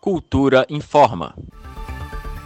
Cultura informa.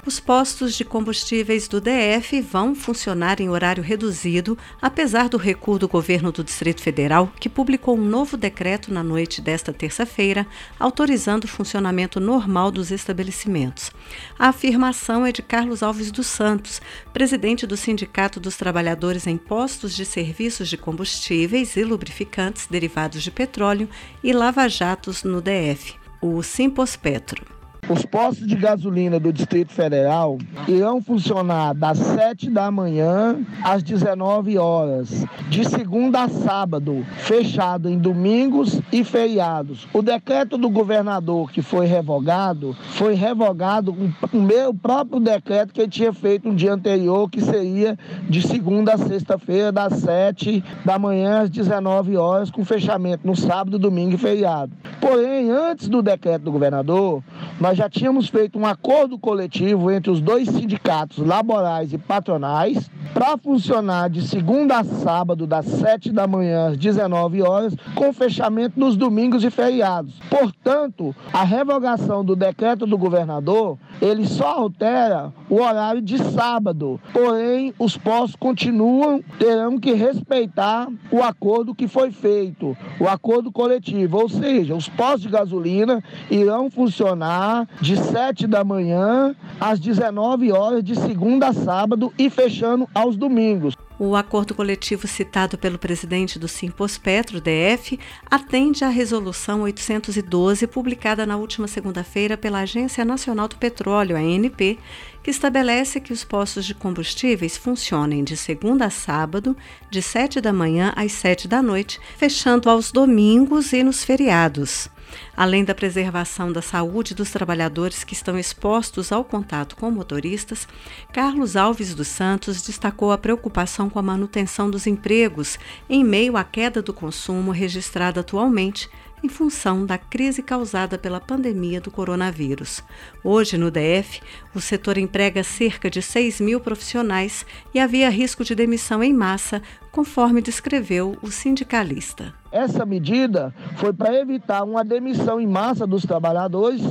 Os postos de combustíveis do DF vão funcionar em horário reduzido, apesar do recuo do governo do Distrito Federal, que publicou um novo decreto na noite desta terça-feira, autorizando o funcionamento normal dos estabelecimentos. A afirmação é de Carlos Alves dos Santos, presidente do Sindicato dos Trabalhadores em Postos de Serviços de Combustíveis e Lubrificantes derivados de petróleo e lava-jatos no DF, o Simpos Petro. Os postos de gasolina do Distrito Federal irão funcionar das 7 da manhã às 19 horas, de segunda a sábado, fechado em domingos e feriados. O decreto do governador que foi revogado, foi revogado o próprio decreto que ele tinha feito um dia anterior, que seria de segunda a sexta-feira, das 7 da manhã às 19 horas, com fechamento no sábado, domingo e feriado. Porém, antes do decreto do governador, nós já tínhamos feito um acordo coletivo entre os dois sindicatos laborais e patronais para funcionar de segunda a sábado, das 7 da manhã às 19 horas, com fechamento nos domingos e feriados. Portanto, a revogação do decreto do governador, ele só altera o horário de sábado. Porém, os postos continuam, terão que respeitar o acordo que foi feito, o acordo coletivo, ou seja, os postos de gasolina irão funcionar de 7 da manhã às 19 horas de segunda a sábado e fechando aos domingos. O acordo coletivo citado pelo presidente do Simpos Petro, DF, atende à resolução 812 publicada na última segunda-feira pela Agência Nacional do Petróleo, ANP, que estabelece que os postos de combustíveis funcionem de segunda a sábado, de 7 da manhã às 7 da noite, fechando aos domingos e nos feriados. Além da preservação da saúde dos trabalhadores que estão expostos ao contato com motoristas, Carlos Alves dos Santos destacou a preocupação com a manutenção dos empregos em meio à queda do consumo registrada atualmente em função da crise causada pela pandemia do coronavírus. Hoje, no DF, o setor emprega cerca de 6 mil profissionais e havia risco de demissão em massa, conforme descreveu o sindicalista. Essa medida foi para evitar uma demissão em massa dos trabalhadores,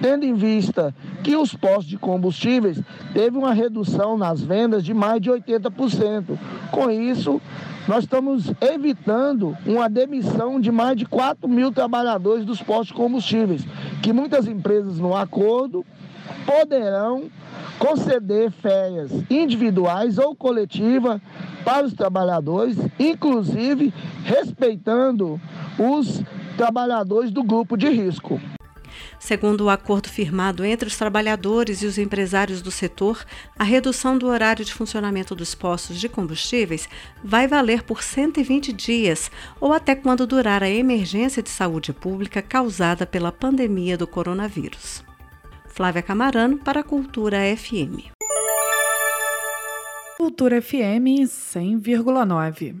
tendo em vista que os postos de combustíveis teve uma redução nas vendas de mais de 80%. Com isso, nós estamos evitando uma demissão de mais de 4 mil trabalhadores dos postos de combustíveis, que muitas empresas no acordo poderão conceder férias individuais ou coletivas para os trabalhadores, inclusive respeitando os trabalhadores do grupo de risco. Segundo o acordo firmado entre os trabalhadores e os empresários do setor, a redução do horário de funcionamento dos postos de combustíveis vai valer por 120 dias ou até quando durar a emergência de saúde pública causada pela pandemia do coronavírus. Flávia Camarano para a Cultura FM. Cultura FM 100,9.